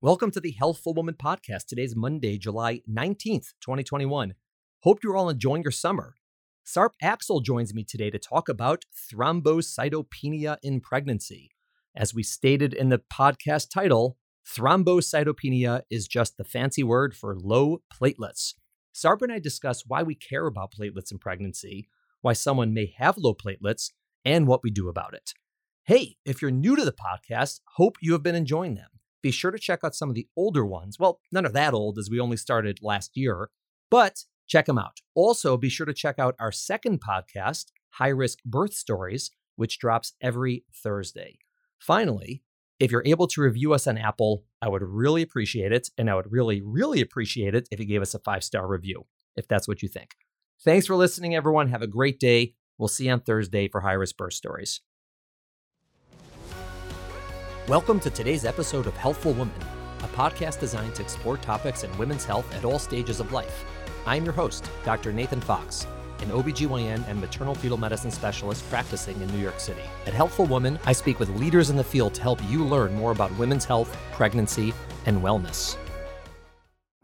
Welcome to the Healthful Woman podcast. Today's Monday, July 19th, 2021. Hope you're all enjoying your summer. Sarp Aksel joins me today to talk about thrombocytopenia in pregnancy. As we stated in the podcast title, thrombocytopenia is just the fancy word for low platelets. Sarp and I discuss why we care about platelets in pregnancy, why someone may have low platelets, and what we do about it. Hey, if you're new to the podcast, hope you have been enjoying them be sure to check out some of the older ones. Well, none are that old as we only started last year, but check them out. Also, be sure to check out our second podcast, High Risk Birth Stories, which drops every Thursday. Finally, if you're able to review us on Apple, I would really appreciate it. And I would really, really appreciate it if you gave us a five star review, if that's what you think. Thanks for listening, everyone. Have a great day. We'll see you on Thursday for High Risk Birth Stories. Welcome to today's episode of Healthful Woman, a podcast designed to explore topics in women's health at all stages of life. I'm your host, Dr. Nathan Fox, an OBGYN and maternal fetal medicine specialist practicing in New York City. At Healthful Woman, I speak with leaders in the field to help you learn more about women's health, pregnancy, and wellness.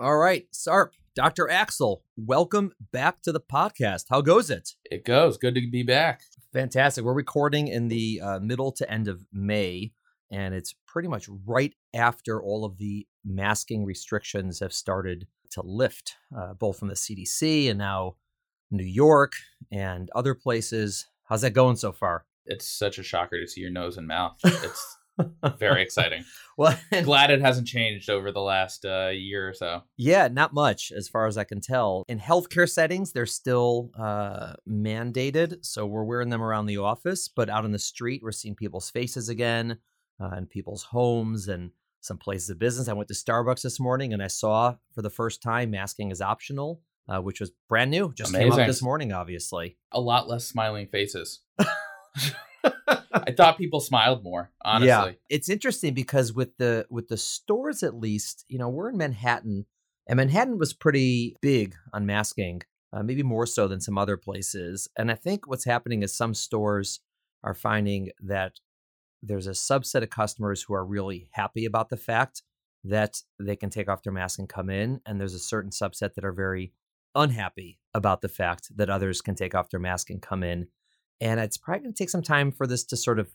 All right, Sarp, Dr. Aksel, welcome back to the podcast. How goes it? It goes. Good to be back. Fantastic. We're recording in the uh, middle to end of May and it's pretty much right after all of the masking restrictions have started to lift, uh, both from the CDC and now New York and other places. How's that going so far? It's such a shocker to see your nose and mouth. It's very exciting. well, glad it hasn't changed over the last uh, year or so. Yeah, not much as far as I can tell. In healthcare settings, they're still uh, mandated, so we're wearing them around the office. But out on the street, we're seeing people's faces again uh, in people's homes and some places of business. I went to Starbucks this morning and I saw for the first time masking is optional, uh, which was brand new. Just Amazing. came up this morning, obviously. A lot less smiling faces. I thought people smiled more, honestly. Yeah. It's interesting because with the with the stores at least, you know, we're in Manhattan and Manhattan was pretty big on masking, uh, maybe more so than some other places. And I think what's happening is some stores are finding that there's a subset of customers who are really happy about the fact that they can take off their mask and come in. And there's a certain subset that are very unhappy about the fact that others can take off their mask and come in. And it's probably going to take some time for this to sort of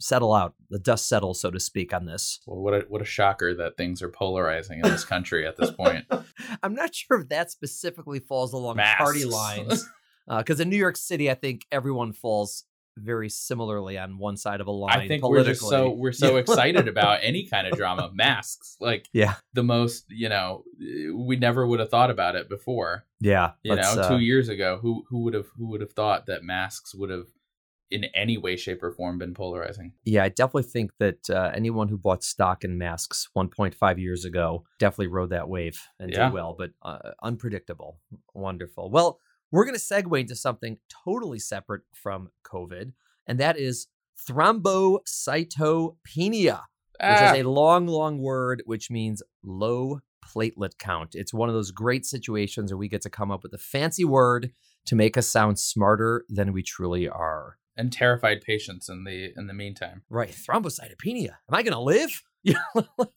settle out, the dust settle, so to speak, on this. Well, what a, what a shocker that things are polarizing in this country at this point. I'm not sure if that specifically falls along Masks. party lines. Because uh, in New York City, I think everyone falls very similarly on one side of a line. I think we're just so we're so excited about any kind of drama. Masks, like yeah, the most you know, we never would have thought about it before. Yeah, you know, uh, two years ago, who who would have who would have thought that masks would have in any way, shape, or form been polarizing. Yeah, I definitely think that uh, anyone who bought stock in masks 1.5 years ago definitely rode that wave and yeah. did well, but uh, unpredictable. Wonderful. Well, we're going to segue into something totally separate from COVID, and that is thrombocytopenia, ah. which is a ah. long, long word, which means low platelet count. It's one of those great situations where we get to come up with a fancy word to make us sound smarter than we truly are. And terrified patients in the in the meantime. Right. Thrombocytopenia. Am I gonna live?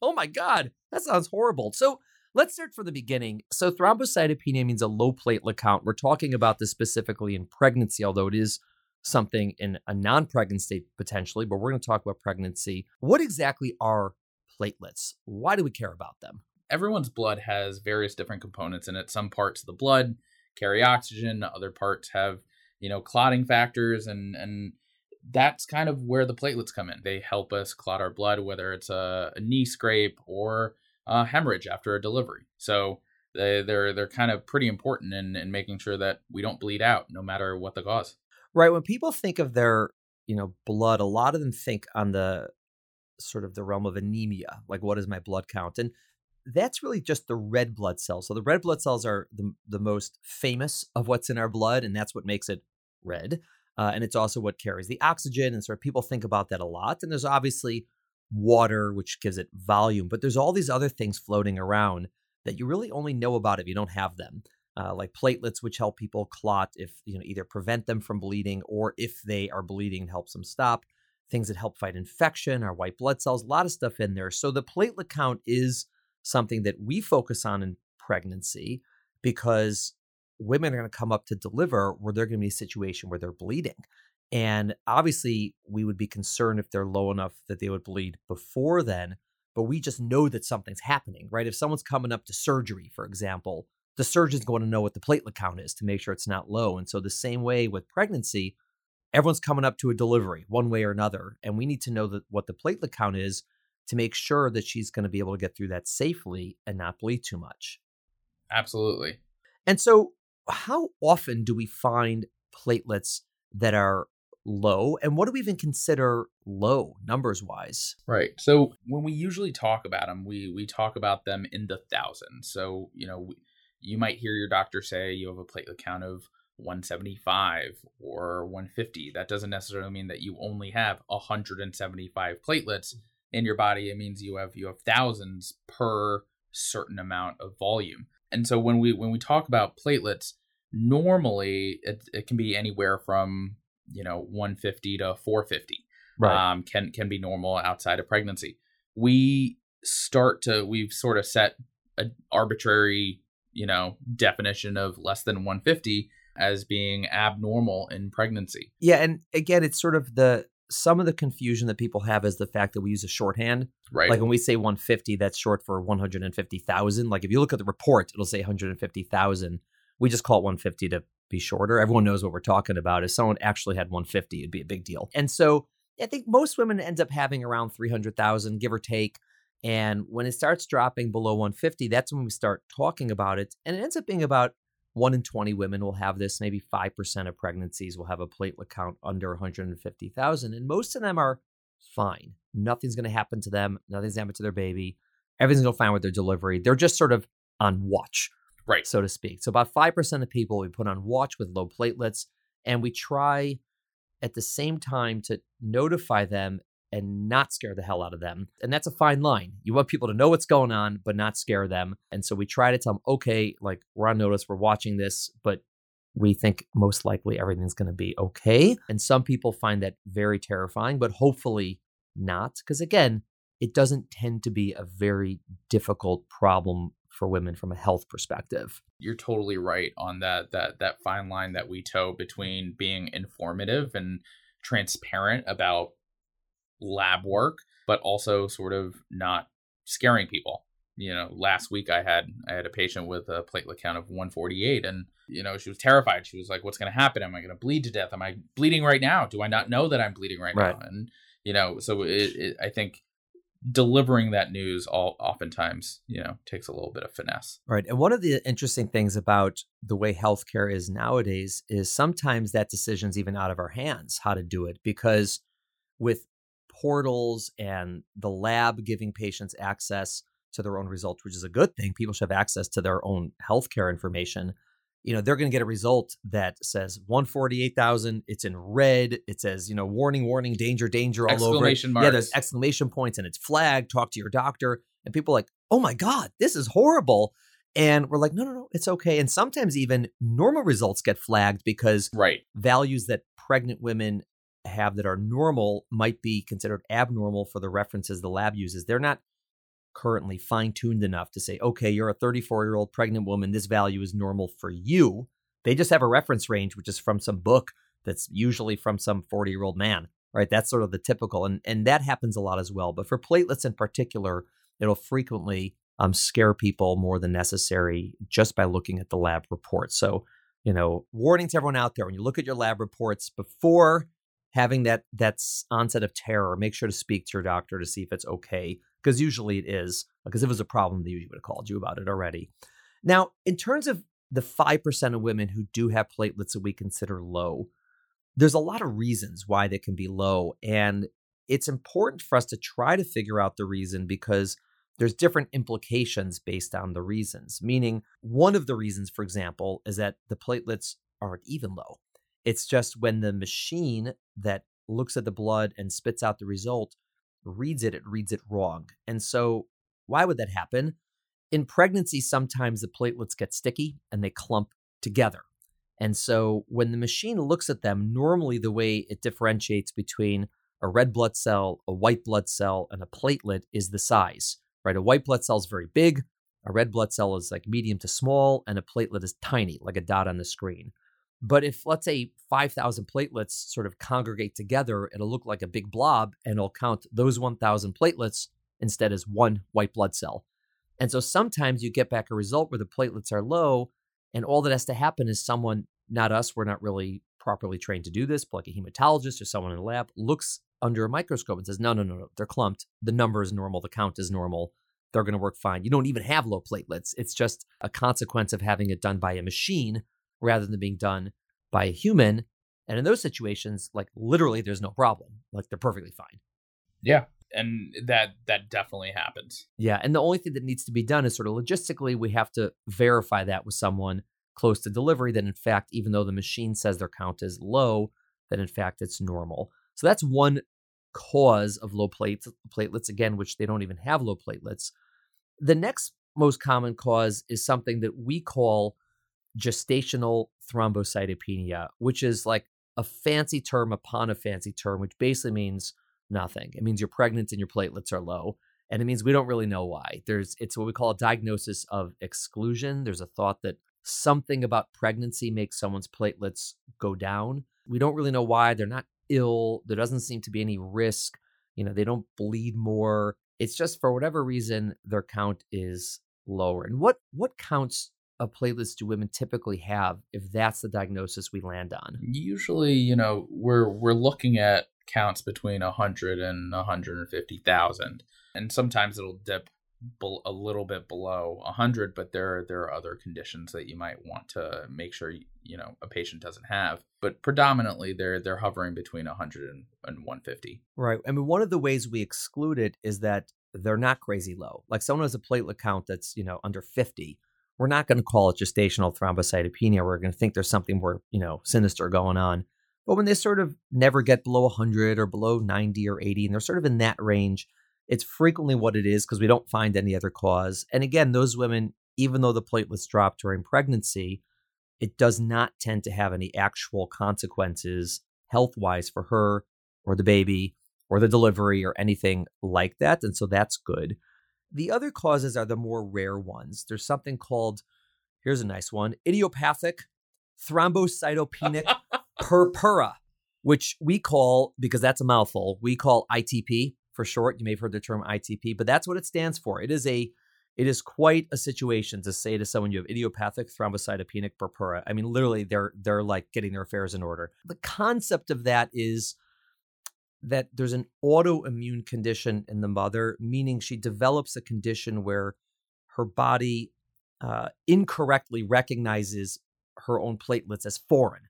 oh my God. That sounds horrible. So Let's start from the beginning. So, thrombocytopenia means a low platelet count. We're talking about this specifically in pregnancy, although it is something in a non pregnant state potentially, but we're going to talk about pregnancy. What exactly are platelets? Why do we care about them? Everyone's blood has various different components in it. Some parts of the blood carry oxygen, other parts have, you know, clotting factors and and that's kind of where the platelets come in. They help us clot our blood, whether it's a, a knee scrape or uh, hemorrhage after a delivery. So they, they're they're kind of pretty important in, in making sure that we don't bleed out, no matter what the cause. Right. When people think of their you know blood, a lot of them think on the sort of the realm of anemia, like what is my blood count, and that's really just the red blood cells. So the red blood cells are the the most famous of what's in our blood, and that's what makes it red. Uh, and it's also what carries the oxygen, and sort of people think about that a lot. And there's obviously water, which gives it volume. But there's all these other things floating around that you really only know about if you don't have them. Uh, like platelets, which help people clot if you know either prevent them from bleeding or if they are bleeding, helps them stop. things that help fight infection, our white blood cells, a lot of stuff in there. So the platelet count is something that we focus on in pregnancy because women are going to come up to deliver where they're going to be a situation where they're bleeding. And obviously, we would be concerned if they're low enough that they would bleed before then, but we just know that something's happening, right? If someone's coming up to surgery, for example, the surgeon's going to know what the platelet count is to make sure it's not low. And so, the same way with pregnancy, everyone's coming up to a delivery one way or another. And we need to know that what the platelet count is to make sure that she's going to be able to get through that safely and not bleed too much. Absolutely. And so, how often do we find platelets that are low and what do we even consider low numbers wise right so when we usually talk about them we we talk about them in the thousands. So you know you might hear your doctor say you have a platelet count of 175 or 150 that doesn't necessarily mean that you only have 175 platelets in your body. It means you have you have thousands per certain amount of volume. And so when we when we talk about platelets normally it, it can be anywhere from you know 150 to 450 right. um, can can be normal outside of pregnancy we start to we've sort of set an arbitrary you know definition of less than 150 as being abnormal in pregnancy yeah and again it's sort of the some of the confusion that people have is the fact that we use a shorthand. Right. Like when we say 150, that's short for 150,000. Like if you look at the report, it'll say 150,000. We just call it 150 to be shorter. Everyone knows what we're talking about. If someone actually had 150, it'd be a big deal. And so I think most women end up having around 300,000, give or take. And when it starts dropping below 150, that's when we start talking about it. And it ends up being about one in 20 women will have this. Maybe 5% of pregnancies will have a platelet count under 150,000. And most of them are fine. Nothing's going to happen to them. Nothing's happened to their baby. Everything's going to fine with their delivery. They're just sort of on watch, right? So to speak. So about 5% of people we put on watch with low platelets. And we try at the same time to notify them and not scare the hell out of them. And that's a fine line. You want people to know what's going on, but not scare them. And so we try to tell them, okay, like we're on notice, we're watching this, but we think most likely everything's going to be okay. And some people find that very terrifying, but hopefully not. Because again, it doesn't tend to be a very difficult problem for women from a health perspective. You're totally right on that that that fine line that we toe between being informative and transparent about lab work, but also sort of not scaring people. You know, last week I had I had a patient with a platelet count of 148 and you know, she was terrified. She was like, "What's going to happen? Am I going to bleed to death? Am I bleeding right now? Do I not know that I'm bleeding right, right. now?" And you know, so it, it, I think delivering that news all oftentimes you know takes a little bit of finesse right and one of the interesting things about the way healthcare is nowadays is sometimes that decision's even out of our hands how to do it because with portals and the lab giving patients access to their own results, which is a good thing. People should have access to their own healthcare information. You know, they're going to get a result that says 148,000. It's in red. It says, you know, warning, warning, danger, danger all over it. Marks. Yeah, there's exclamation points and it's flagged. Talk to your doctor. And people are like, oh my God, this is horrible. And we're like, no, no, no, it's okay. And sometimes even normal results get flagged because right. values that pregnant women have that are normal might be considered abnormal for the references the lab uses. They're not currently fine tuned enough to say, okay, you're a 34 year old pregnant woman. This value is normal for you. They just have a reference range, which is from some book that's usually from some 40 year old man, right? That's sort of the typical. And, and that happens a lot as well. But for platelets in particular, it'll frequently um, scare people more than necessary just by looking at the lab report. So, you know, warning to everyone out there when you look at your lab reports before having that that's onset of terror, make sure to speak to your doctor to see if it's okay, because usually it is. Because if it was a problem, they would have called you about it already. Now, in terms of the 5% of women who do have platelets that we consider low, there's a lot of reasons why they can be low. And it's important for us to try to figure out the reason because there's different implications based on the reasons. Meaning, one of the reasons, for example, is that the platelets aren't even low. It's just when the machine that looks at the blood and spits out the result reads it, it reads it wrong. And so, why would that happen? In pregnancy, sometimes the platelets get sticky and they clump together. And so, when the machine looks at them, normally the way it differentiates between a red blood cell, a white blood cell, and a platelet is the size, right? A white blood cell is very big, a red blood cell is like medium to small, and a platelet is tiny, like a dot on the screen. But if, let's say, 5,000 platelets sort of congregate together, it'll look like a big blob and it'll count those 1,000 platelets instead as one white blood cell. And so sometimes you get back a result where the platelets are low, and all that has to happen is someone, not us, we're not really properly trained to do this, but like a hematologist or someone in the lab, looks under a microscope and says, no, no, no, no, they're clumped. The number is normal. The count is normal. They're going to work fine. You don't even have low platelets. It's just a consequence of having it done by a machine rather than being done by a human. And in those situations, like literally, there's no problem. Like they're perfectly fine. Yeah. And that that definitely happens. Yeah. And the only thing that needs to be done is sort of logistically, we have to verify that with someone close to delivery that in fact, even though the machine says their count is low, that in fact it's normal. So that's one cause of low plate, platelets, again, which they don't even have low platelets. The next most common cause is something that we call gestational thrombocytopenia, which is like a fancy term upon a fancy term, which basically means nothing. It means you're pregnant and your platelets are low. And it means we don't really know why. There's it's what we call a diagnosis of exclusion. There's a thought that something about pregnancy makes someone's platelets go down. We don't really know why. They're not ill. There doesn't seem to be any risk. You know, they don't bleed more. It's just for whatever reason their count is lower. And what what counts of platelets do women typically have if that's the diagnosis we land on? Usually, you know, we're we're looking at counts between 100 and 150,000 and sometimes it'll dip a little bit below 100 but there there are other conditions that you might want to make sure you know a patient doesn't have but predominantly they're they're hovering between 100 and, and 150 right i mean one of the ways we exclude it is that they're not crazy low like someone has a platelet count that's you know under 50 we're not going to call it gestational thrombocytopenia we're going to think there's something more you know sinister going on but when they sort of never get below 100 or below 90 or 80 and they're sort of in that range it's frequently what it is because we don't find any other cause. And again, those women, even though the platelets drop during pregnancy, it does not tend to have any actual consequences health wise for her or the baby or the delivery or anything like that. And so that's good. The other causes are the more rare ones. There's something called, here's a nice one idiopathic thrombocytopenic purpura, which we call, because that's a mouthful, we call ITP for short. You may have heard the term ITP, but that's what it stands for. It is a it is quite a situation to say to someone you have idiopathic thrombocytopenic purpura. I mean, literally, they're they're like getting their affairs in order. The concept of that is that there's an autoimmune condition in the mother, meaning she develops a condition where her body uh, incorrectly recognizes her own platelets as foreign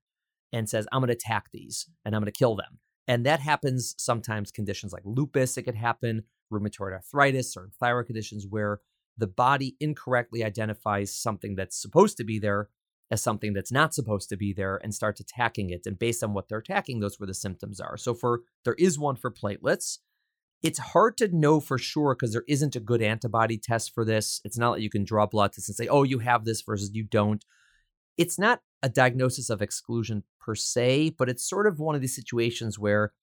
and says, "I'm going to attack these and I'm going to kill them." And that happens sometimes conditions like lupus, it could happen, rheumatoid arthritis, or thyroid conditions where the body incorrectly identifies something that's supposed to be there as something that's not supposed to be there and starts attacking it. And based on what they're attacking, those where the symptoms are. So for there is one for platelets. It's hard to know for sure because there isn't a good antibody test for this. It's not like you can draw blood tests and say, oh, you have this versus you don't. It's not a diagnosis of exclusion per se, but it's sort of one of these situations where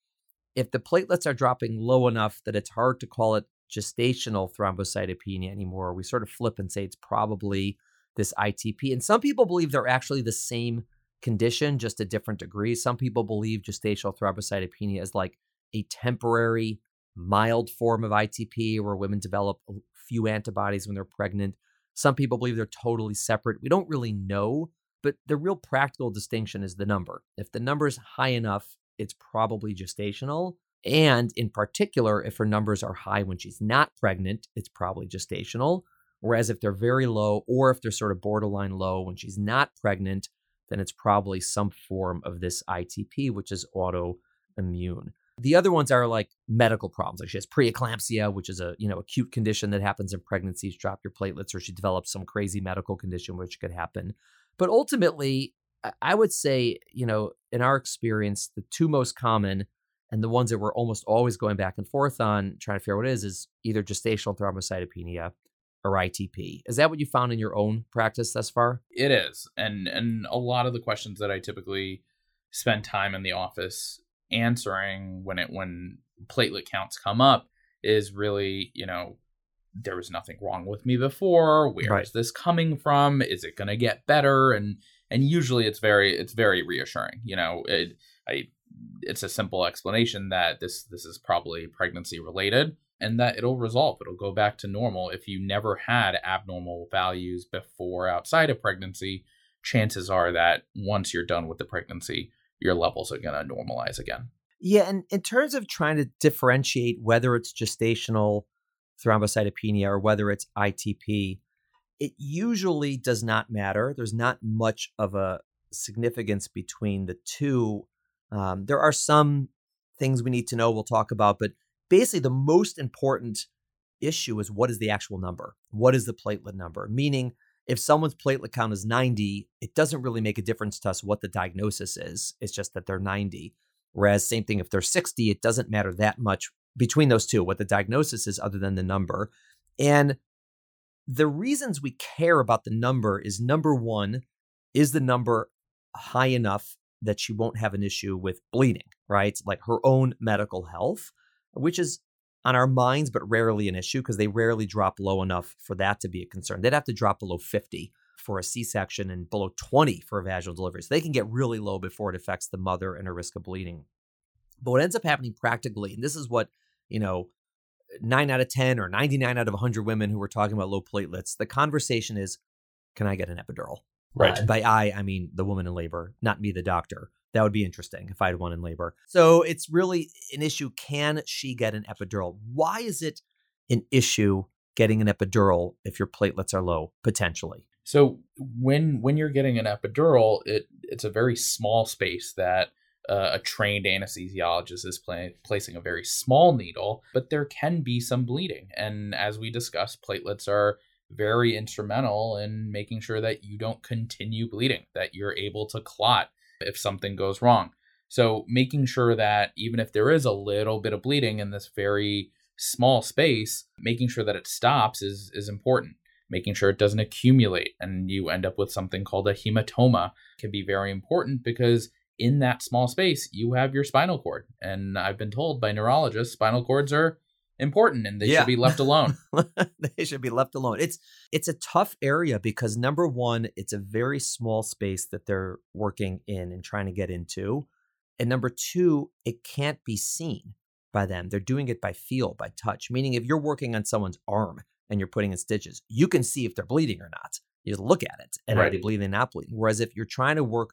if the platelets are dropping low enough that it's hard to call it gestational thrombocytopenia anymore, we sort of flip and say it's probably this ITP. And some people believe they're actually the same condition, just a different degree. Some people believe gestational thrombocytopenia is like a temporary, mild form of ITP where women develop a few antibodies when they're pregnant. Some people believe they're totally separate. We don't really know but the real practical distinction is the number. If the number is high enough, it's probably gestational. And in particular, if her numbers are high when she's not pregnant, it's probably gestational. Whereas if they're very low, or if they're sort of borderline low when she's not pregnant, then it's probably some form of this ITP, which is autoimmune. The other ones are like medical problems. Like she has preeclampsia, which is a you know acute condition that happens in pregnancies, drop your platelets, or she develops some crazy medical condition which could happen. But ultimately, I would say, you know, in our experience, the two most common and the ones that we're almost always going back and forth on trying to figure out what it is is either gestational thrombocytopenia or ITP. Is that what you found in your own practice thus far? It is. And and a lot of the questions that I typically spend time in the office answering when it when platelet counts come up is really, you know, there was nothing wrong with me before. Where right. is this coming from? Is it going to get better? And and usually it's very it's very reassuring. You know, it I it's a simple explanation that this this is probably pregnancy related and that it'll resolve. It'll go back to normal. If you never had abnormal values before outside of pregnancy, chances are that once you're done with the pregnancy, your levels are going to normalize again. Yeah, and in terms of trying to differentiate whether it's gestational thrombocytopenia or whether it's ITP, it usually does not matter. There's not much of a significance between the two. Um, there are some things we need to know we'll talk about, but basically the most important issue is what is the actual number? What is the platelet number? Meaning, if someone's platelet count is 90, it doesn't really make a difference to us what the diagnosis is. It's just that they're 90. Whereas, same thing, if they're 60, it doesn't matter that much between those two, what the diagnosis is other than the number. And the reasons we care about the number is number one, is the number high enough that she won't have an issue with bleeding, right? Like her own medical health, which is on our minds, but rarely an issue because they rarely drop low enough for that to be a concern. They'd have to drop below 50 for a C section and below 20 for a vaginal delivery. So they can get really low before it affects the mother and her risk of bleeding. But what ends up happening practically, and this is what, you know, nine out of 10 or 99 out of 100 women who are talking about low platelets, the conversation is, can I get an epidural? Right. Uh, by I, I mean the woman in labor, not me, the doctor. That would be interesting if I had one in labor. So it's really an issue. Can she get an epidural? Why is it an issue getting an epidural if your platelets are low, potentially? So when when you're getting an epidural, it it's a very small space that uh, a trained anesthesiologist is play, placing a very small needle, but there can be some bleeding. And as we discussed, platelets are very instrumental in making sure that you don't continue bleeding, that you're able to clot if something goes wrong. So making sure that even if there is a little bit of bleeding in this very small space, making sure that it stops is is important making sure it doesn't accumulate and you end up with something called a hematoma can be very important because in that small space you have your spinal cord and i've been told by neurologists spinal cords are important and they yeah. should be left alone they should be left alone it's it's a tough area because number one it's a very small space that they're working in and trying to get into and number two it can't be seen by them they're doing it by feel by touch meaning if you're working on someone's arm and you're putting in stitches, you can see if they're bleeding or not. You just look at it and right. are they bleeding, or not bleeding. Whereas if you're trying to work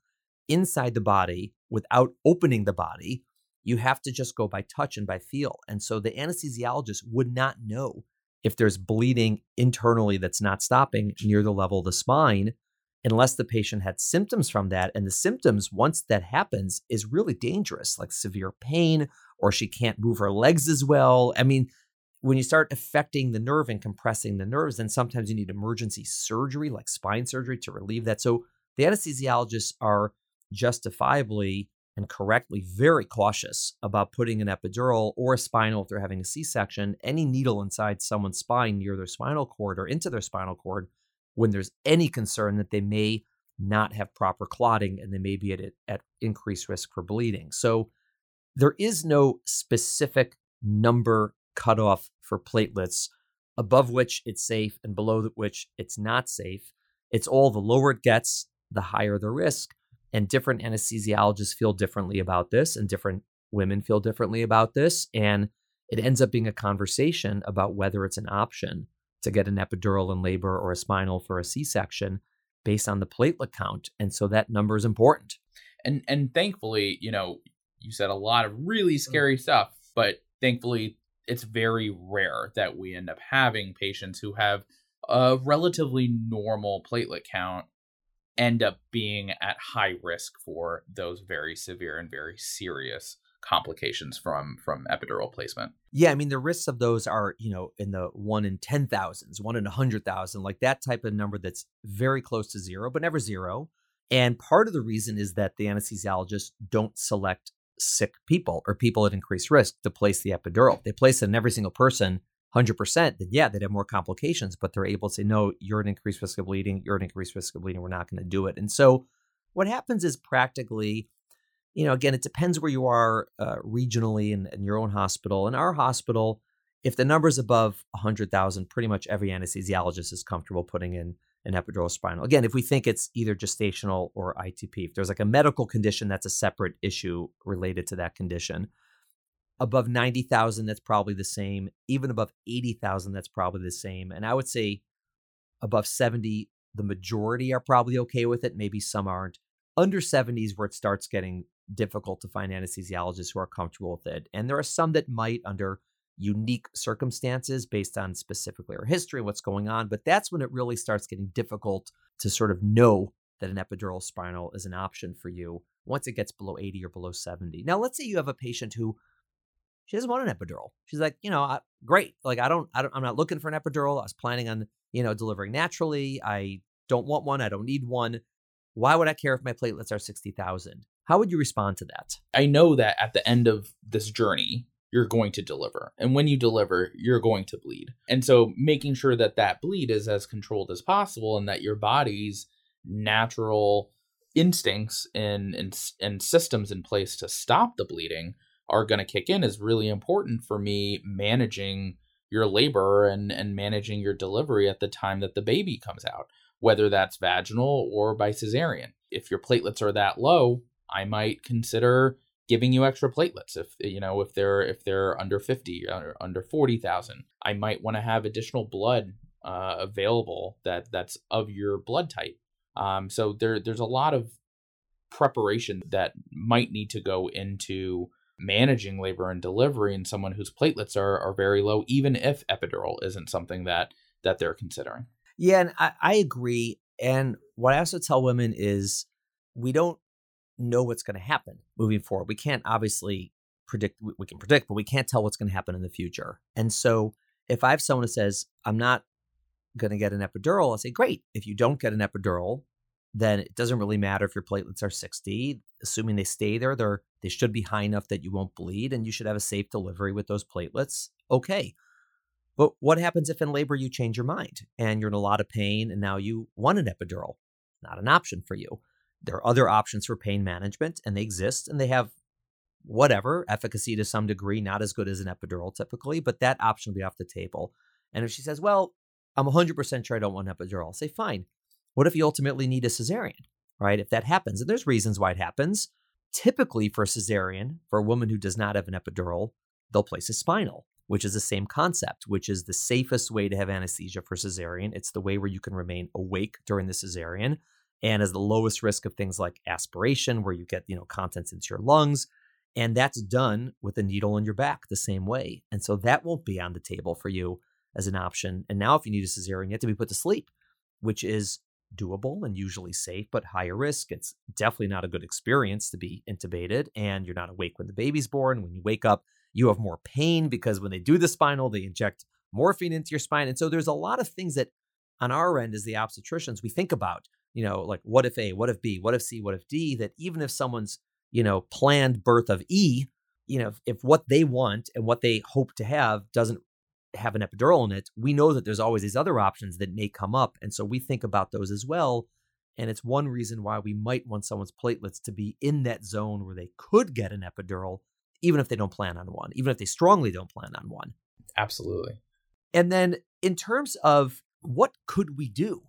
inside the body without opening the body, you have to just go by touch and by feel. And so the anesthesiologist would not know if there's bleeding internally that's not stopping near the level of the spine unless the patient had symptoms from that. And the symptoms, once that happens, is really dangerous, like severe pain, or she can't move her legs as well. I mean, when you start affecting the nerve and compressing the nerves, then sometimes you need emergency surgery, like spine surgery, to relieve that. So the anesthesiologists are justifiably and correctly very cautious about putting an epidural or a spinal if they're having a C section, any needle inside someone's spine near their spinal cord or into their spinal cord when there's any concern that they may not have proper clotting and they may be at, at increased risk for bleeding. So there is no specific number cutoff for platelets, above which it's safe and below which it's not safe. It's all the lower it gets, the higher the risk. And different anesthesiologists feel differently about this, and different women feel differently about this. And it ends up being a conversation about whether it's an option to get an epidural in labor or a spinal for a C section based on the platelet count. And so that number is important. And and thankfully, you know, you said a lot of really mm. scary stuff, but thankfully it's very rare that we end up having patients who have a relatively normal platelet count end up being at high risk for those very severe and very serious complications from from epidural placement. Yeah, I mean the risks of those are, you know, in the 1 in 10,000s, 1 in 100,000, like that type of number that's very close to zero but never zero. And part of the reason is that the anesthesiologists don't select sick people or people at increased risk to place the epidural. they place it in every single person 100%, then yeah, they'd have more complications, but they're able to say, no, you're at increased risk of bleeding, you're at increased risk of bleeding, we're not going to do it. And so what happens is practically, you know, again, it depends where you are uh, regionally in, in your own hospital. In our hospital, if the number's above 100,000, pretty much every anesthesiologist is comfortable putting in an epidural spinal. Again, if we think it's either gestational or ITP, if there's like a medical condition, that's a separate issue related to that condition. Above 90,000, that's probably the same. Even above 80,000, that's probably the same. And I would say above 70, the majority are probably okay with it. Maybe some aren't. Under 70s, where it starts getting difficult to find anesthesiologists who are comfortable with it. And there are some that might under unique circumstances based on specifically our history, and what's going on. But that's when it really starts getting difficult to sort of know that an epidural spinal is an option for you once it gets below 80 or below 70. Now, let's say you have a patient who she doesn't want an epidural. She's like, you know, I, great. Like, I don't, I don't, I'm not looking for an epidural. I was planning on, you know, delivering naturally. I don't want one. I don't need one. Why would I care if my platelets are 60,000? How would you respond to that? I know that at the end of this journey, you're going to deliver. And when you deliver, you're going to bleed. And so making sure that that bleed is as controlled as possible and that your body's natural instincts and, and, and systems in place to stop the bleeding are going to kick in is really important for me managing your labor and, and managing your delivery at the time that the baby comes out whether that's vaginal or by cesarean. If your platelets are that low, I might consider giving you extra platelets if you know if they're if they're under 50 or under 40,000 I might want to have additional blood uh, available that that's of your blood type um, so there there's a lot of preparation that might need to go into managing labor and delivery in someone whose platelets are are very low even if epidural isn't something that that they're considering yeah, and I, I agree. And what I also tell women is we don't know what's going to happen moving forward. We can't obviously predict, we can predict, but we can't tell what's going to happen in the future. And so if I have someone who says, I'm not going to get an epidural, I'll say, great. If you don't get an epidural, then it doesn't really matter if your platelets are 60. Assuming they stay there, they're, they should be high enough that you won't bleed and you should have a safe delivery with those platelets. Okay. But what happens if in labor you change your mind and you're in a lot of pain and now you want an epidural? Not an option for you. There are other options for pain management and they exist and they have whatever efficacy to some degree, not as good as an epidural typically, but that option will be off the table. And if she says, well, I'm 100% sure I don't want an epidural, I'll say, fine. What if you ultimately need a cesarean, right? If that happens, and there's reasons why it happens. Typically, for a cesarean, for a woman who does not have an epidural, they'll place a spinal which is the same concept, which is the safest way to have anesthesia for cesarean. It's the way where you can remain awake during the cesarean and has the lowest risk of things like aspiration, where you get, you know, contents into your lungs. And that's done with a needle in your back the same way. And so that won't be on the table for you as an option. And now, if you need a cesarean, you have to be put to sleep, which is doable and usually safe, but higher risk. It's definitely not a good experience to be intubated, and you're not awake when the baby's born. When you wake up, you have more pain because when they do the spinal, they inject morphine into your spine. And so there's a lot of things that on our end as the obstetricians we think about, you know, like what if A, what if B, what if C, what if D, that even if someone's, you know, planned birth of E, you know, if, if what they want and what they hope to have doesn't have an epidural in it, we know that there's always these other options that may come up. And so we think about those as well. And it's one reason why we might want someone's platelets to be in that zone where they could get an epidural even if they don't plan on one, even if they strongly don't plan on one. Absolutely. And then in terms of what could we do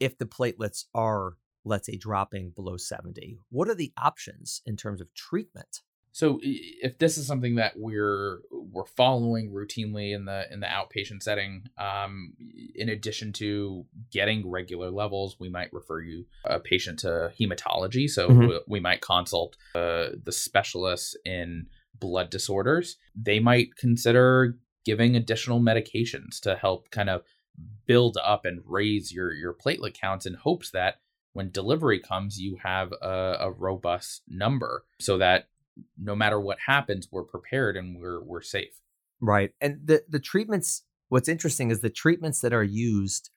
if the platelets are, let's say, dropping below 70? What are the options in terms of treatment? So if this is something that we're we're following routinely in the in the outpatient setting, um, in addition to getting regular levels, we might refer you a patient to hematology. So mm-hmm. we, we, might consult uh, the specialists in blood disorders, they might consider giving additional medications to help kind of build up and raise your your platelet counts in hopes that when delivery comes you have a, a robust number so that no matter what happens we're prepared and we're we're safe right and the the treatments what's interesting is the treatments that are used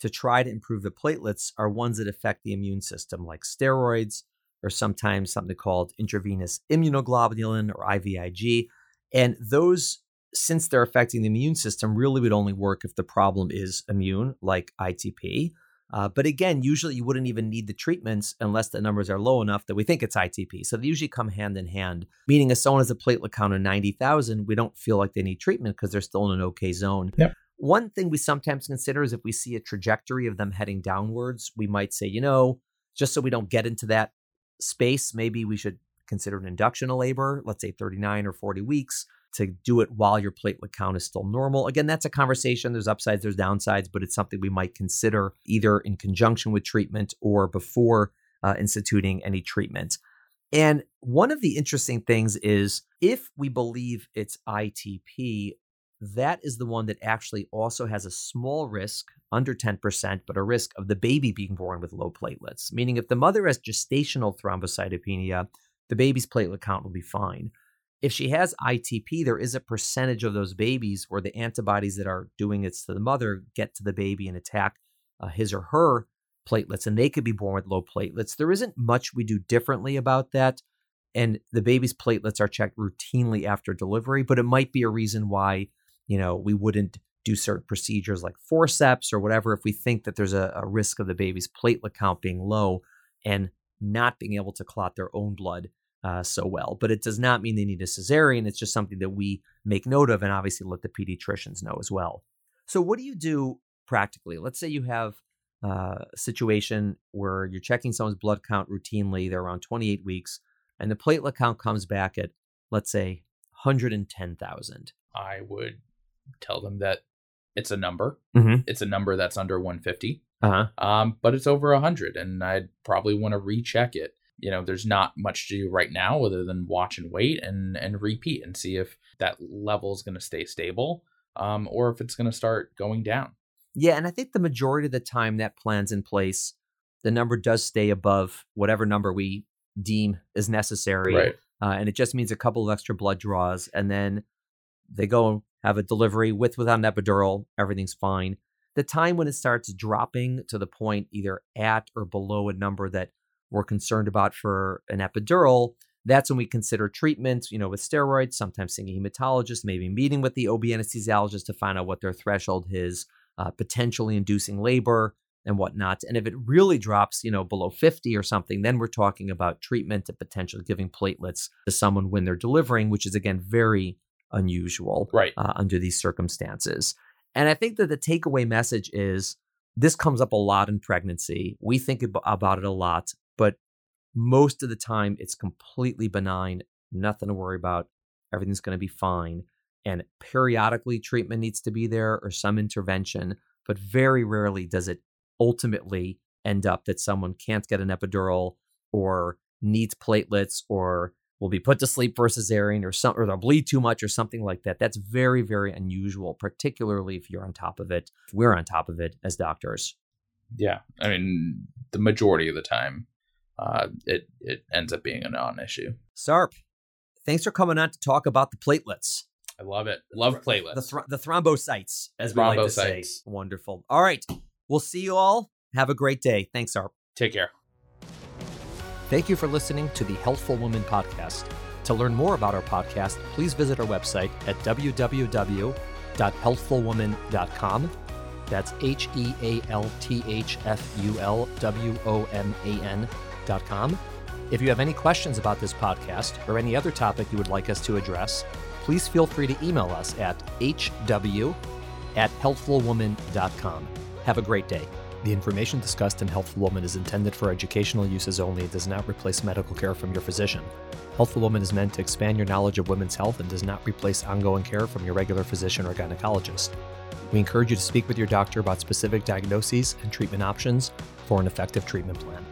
to try to improve the platelets are ones that affect the immune system like steroids or sometimes something called intravenous immunoglobulin or IVIG. And those, since they're affecting the immune system, really would only work if the problem is immune, like ITP. Uh, but again, usually you wouldn't even need the treatments unless the numbers are low enough that we think it's ITP. So they usually come hand in hand, meaning if someone has a platelet count of 90,000, we don't feel like they need treatment because they're still in an okay zone. Yep. One thing we sometimes consider is if we see a trajectory of them heading downwards, we might say, you know, just so we don't get into that space, maybe we should consider an induction of labor, let's say 39 or 40 weeks to do it while your platelet count is still normal. Again, that's a conversation. There's upsides, there's downsides, but it's something we might consider either in conjunction with treatment or before uh, instituting any treatment. And one of the interesting things is if we believe it's ITP, that is the one that actually also has a small risk, under 10%, but a risk of the baby being born with low platelets. Meaning, if the mother has gestational thrombocytopenia, the baby's platelet count will be fine. If she has ITP, there is a percentage of those babies where the antibodies that are doing it to the mother get to the baby and attack uh, his or her platelets, and they could be born with low platelets. There isn't much we do differently about that. And the baby's platelets are checked routinely after delivery, but it might be a reason why, you know, we wouldn't do certain procedures like forceps or whatever if we think that there's a, a risk of the baby's platelet count being low and not being able to clot their own blood uh, so well. But it does not mean they need a cesarean. It's just something that we make note of and obviously let the pediatricians know as well. So, what do you do practically? Let's say you have uh, a situation where you're checking someone's blood count routinely, they're around 28 weeks, and the platelet count comes back at, let's say, 110,000. I would tell them that it's a number. Mm-hmm. It's a number that's under 150, Uh huh. um, but it's over 100, and I'd probably want to recheck it. You know, there's not much to do right now other than watch and wait and and repeat and see if that level is going to stay stable, um, or if it's going to start going down. Yeah, and I think the majority of the time that plan's in place, the number does stay above whatever number we deem is necessary. Right. Uh, and it just means a couple of extra blood draws, and then they go have a delivery with without an epidural. Everything's fine. The time when it starts dropping to the point either at or below a number that we're concerned about for an epidural, that's when we consider treatment, you know, with steroids, sometimes seeing a hematologist, maybe meeting with the OB anesthesiologist to find out what their threshold is, uh, potentially inducing labor and whatnot. And if it really drops, you know, below 50 or something, then we're talking about treatment and potentially giving platelets to someone when they're delivering, which is again very unusual Right. uh, under these circumstances. And I think that the takeaway message is this comes up a lot in pregnancy. We think ab- about it a lot, but most of the time it's completely benign, nothing to worry about. Everything's going to be fine. And periodically, treatment needs to be there or some intervention, but very rarely does it ultimately end up that someone can't get an epidural or needs platelets or will be put to sleep a cesarean or some or they'll bleed too much or something like that. That's very, very unusual, particularly if you're on top of it. We're on top of it as doctors. Yeah. I mean, the majority of the time, uh, it it ends up being a non-issue. Sarp, thanks for coming on to talk about the platelets. I love it. Love platelets. The, thr- the thrombocytes, as we like to say. Thrombocytes. Wonderful. All right. We'll see you all. Have a great day. Thanks, Sarp. Take care. Thank you for listening to the Healthful Woman podcast. To learn more about our podcast, please visit our website at www.healthfulwoman.com. That's H E A L T H F U L W O M A If you have any questions about this podcast or any other topic you would like us to address, please feel free to email us at hw at healthfulwoman.com. Have a great day. The information discussed in Healthful Woman is intended for educational uses only and does not replace medical care from your physician. Healthful Woman is meant to expand your knowledge of women's health and does not replace ongoing care from your regular physician or gynecologist. We encourage you to speak with your doctor about specific diagnoses and treatment options for an effective treatment plan.